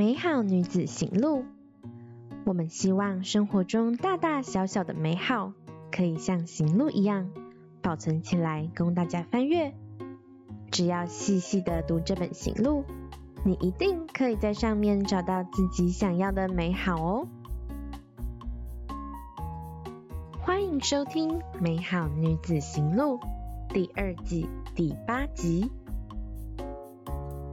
美好女子行路，我们希望生活中大大小小的美好，可以像行路一样保存起来，供大家翻阅。只要细细的读这本行路，你一定可以在上面找到自己想要的美好哦。欢迎收听《美好女子行路》第二季第八集。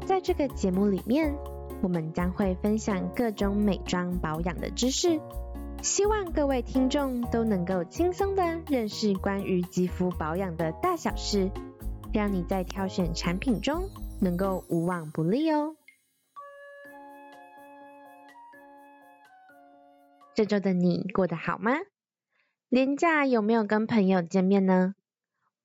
在这个节目里面，我们将会分享各种美妆保养的知识，希望各位听众都能够轻松的认识关于肌肤保养的大小事，让你在挑选产品中能够无往不利哦。这周的你过得好吗？连假有没有跟朋友见面呢？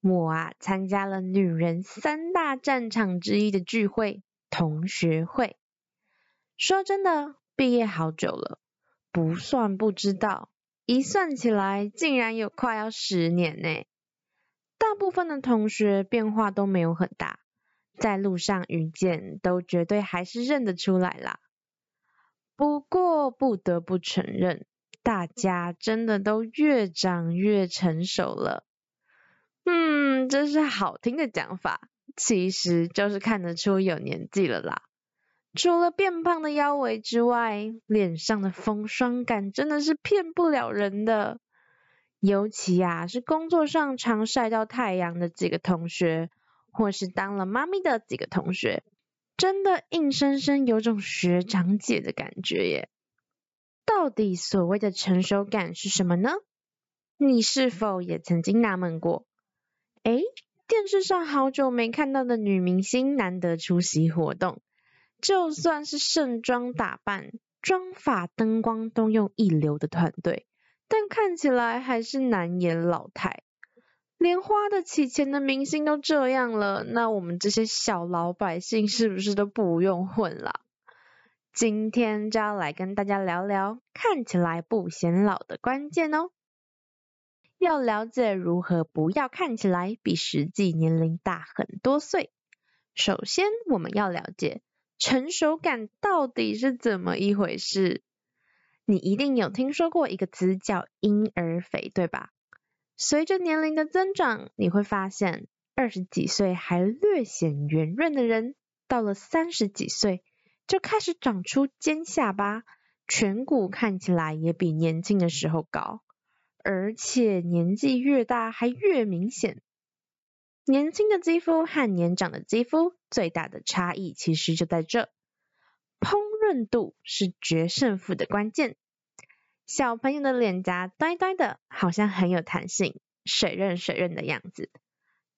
我啊，参加了女人三大战场之一的聚会——同学会。说真的，毕业好久了，不算不知道，一算起来竟然有快要十年呢。大部分的同学变化都没有很大，在路上遇见都绝对还是认得出来啦。不过不得不承认，大家真的都越长越成熟了。嗯，这是好听的讲法，其实就是看得出有年纪了啦。除了变胖的腰围之外，脸上的风霜感真的是骗不了人的。尤其啊，是工作上常晒到太阳的几个同学，或是当了妈咪的几个同学，真的硬生生有种学长姐的感觉耶。到底所谓的成熟感是什么呢？你是否也曾经纳闷过？诶，电视上好久没看到的女明星难得出席活动。就算是盛装打扮，妆发灯光都用一流的团队，但看起来还是难掩老态。连花得起钱的明星都这样了，那我们这些小老百姓是不是都不用混了？今天就要来跟大家聊聊看起来不显老的关键哦。要了解如何不要看起来比实际年龄大很多岁，首先我们要了解。成熟感到底是怎么一回事？你一定有听说过一个词叫婴儿肥，对吧？随着年龄的增长，你会发现二十几岁还略显圆润的人，到了三十几岁就开始长出尖下巴，颧骨看起来也比年轻的时候高，而且年纪越大还越明显。年轻的肌肤和年长的肌肤最大的差异其实就在这，烹饪度是决胜负的关键。小朋友的脸颊呆呆的，好像很有弹性，水润水润的样子。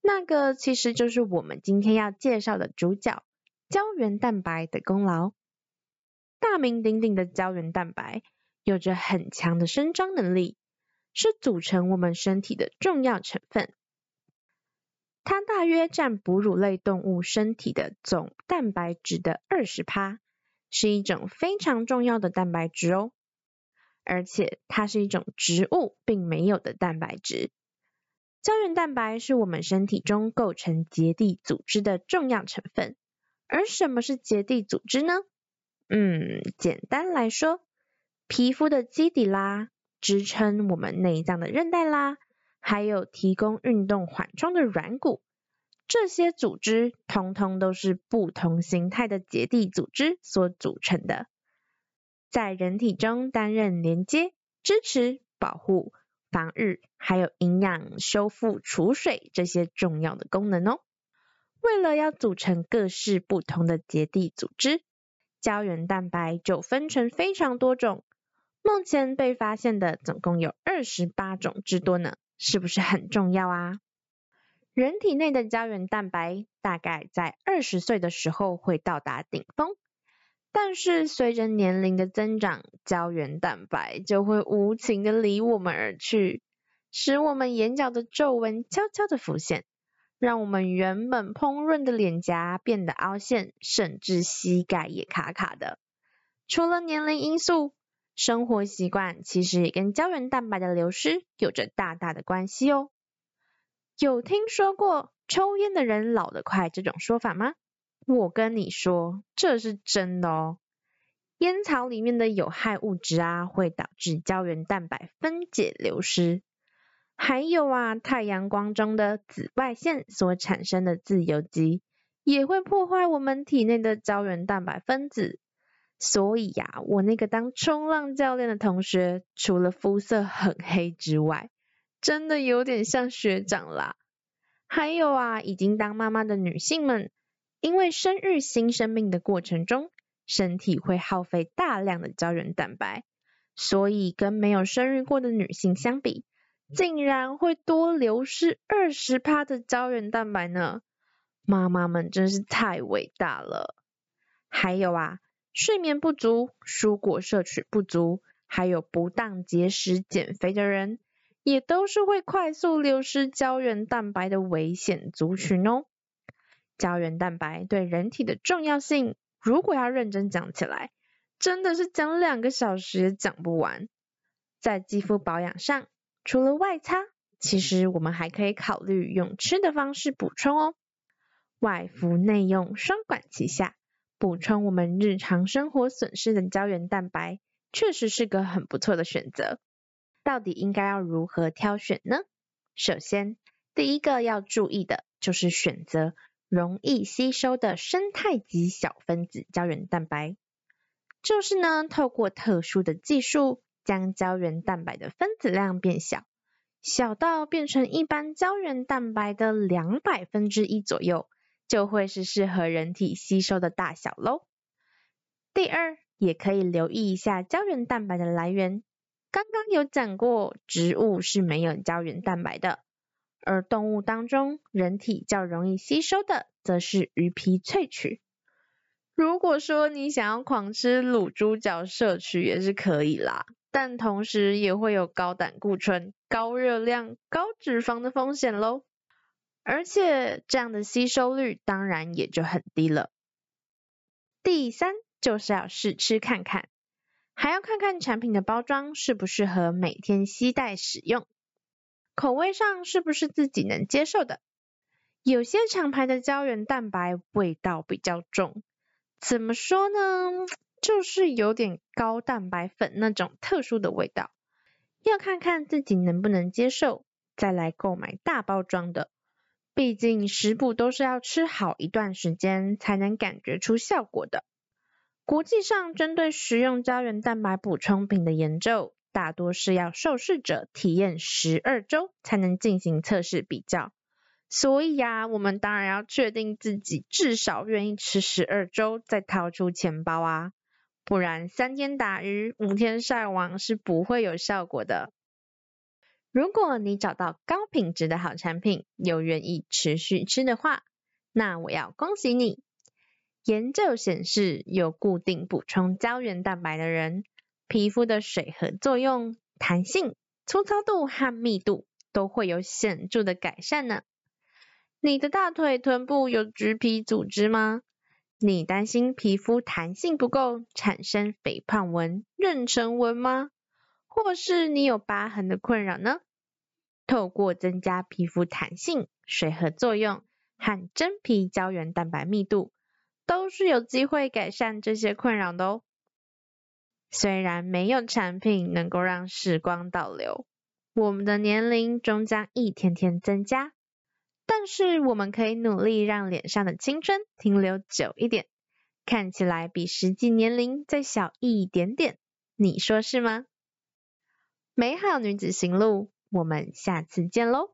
那个其实就是我们今天要介绍的主角——胶原蛋白的功劳。大名鼎鼎的胶原蛋白有着很强的生张能力，是组成我们身体的重要成分。它大约占哺乳类动物身体的总蛋白质的二十趴，是一种非常重要的蛋白质哦。而且它是一种植物并没有的蛋白质。胶原蛋白是我们身体中构成结缔组织的重要成分。而什么是结缔组织呢？嗯，简单来说，皮肤的基底啦，支撑我们内脏的韧带啦。还有提供运动缓冲的软骨，这些组织通通都是不同形态的结缔组织所组成的，在人体中担任连接、支持、保护、防御，还有营养、修复、储水这些重要的功能哦。为了要组成各式不同的结缔组织，胶原蛋白就分成非常多种，目前被发现的总共有二十八种之多呢。是不是很重要啊？人体内的胶原蛋白大概在二十岁的时候会到达顶峰，但是随着年龄的增长，胶原蛋白就会无情的离我们而去，使我们眼角的皱纹悄悄的浮现，让我们原本丰润的脸颊变得凹陷，甚至膝盖也卡卡的。除了年龄因素，生活习惯其实也跟胶原蛋白的流失有着大大的关系哦。有听说过抽烟的人老得快这种说法吗？我跟你说，这是真的哦。烟草里面的有害物质啊，会导致胶原蛋白分解流失。还有啊，太阳光中的紫外线所产生的自由基，也会破坏我们体内的胶原蛋白分子。所以呀、我那个当冲浪教练的同学，除了肤色很黑之外，真的有点像学长啦。还有啊，已经当妈妈的女性们，因为生育新生命的过程中，身体会耗费大量的胶原蛋白，所以跟没有生育过的女性相比，竟然会多流失二十趴的胶原蛋白呢！妈妈们真是太伟大了。还有啊，睡眠不足、蔬果摄取不足，还有不当节食减肥的人，也都是会快速流失胶原蛋白的危险族群哦。胶原蛋白对人体的重要性，如果要认真讲起来，真的是讲两个小时也讲不完。在肌肤保养上，除了外擦，其实我们还可以考虑用吃的方式补充哦。外服内用双管齐下，补充我们日常生活损失的胶原蛋白，确实是个很不错的选择。到底应该要如何挑选呢？首先，第一个要注意的就是选择容易吸收的生态级小分子胶原蛋白，就是呢，透过特殊的技术，将胶原蛋白的分子量变小，小到变成一般胶原蛋白的两百分之一左右，就会是适合人体吸收的大小喽。第二，也可以留意一下胶原蛋白的来源。刚刚有讲过，植物是没有胶原蛋白的，而动物当中，人体较容易吸收的，则是鱼皮萃取。如果说你想要狂吃卤猪脚摄取也是可以啦，但同时也会有高胆固醇、高热量、高脂肪的风险喽。而且这样的吸收率当然也就很低了。第三，就是要试吃看看。还要看看产品的包装适不适合每天携带使用，口味上是不是自己能接受的。有些厂牌的胶原蛋白味道比较重，怎么说呢？就是有点高蛋白粉那种特殊的味道，要看看自己能不能接受，再来购买大包装的。毕竟食补都是要吃好一段时间才能感觉出效果的。国际上针对食用胶原蛋白补充品的研究，大多是要受试者体验十二周才能进行测试比较。所以呀，我们当然要确定自己至少愿意吃十二周，再掏出钱包啊，不然三天打鱼五天晒网是不会有效果的。如果你找到高品质的好产品，又愿意持续吃的话，那我要恭喜你。研究显示，有固定补充胶原蛋白的人，皮肤的水合作用、弹性、粗糙度和密度都会有显著的改善呢。你的大腿、臀部有橘皮组织吗？你担心皮肤弹性不够，产生肥胖纹、妊娠纹吗？或是你有疤痕的困扰呢？透过增加皮肤弹性、水合作用和真皮胶原蛋白密度，都是有机会改善这些困扰的哦。虽然没有产品能够让时光倒流，我们的年龄终将一天天增加，但是我们可以努力让脸上的青春停留久一点，看起来比实际年龄再小一点点。你说是吗？美好女子行路，我们下次见喽。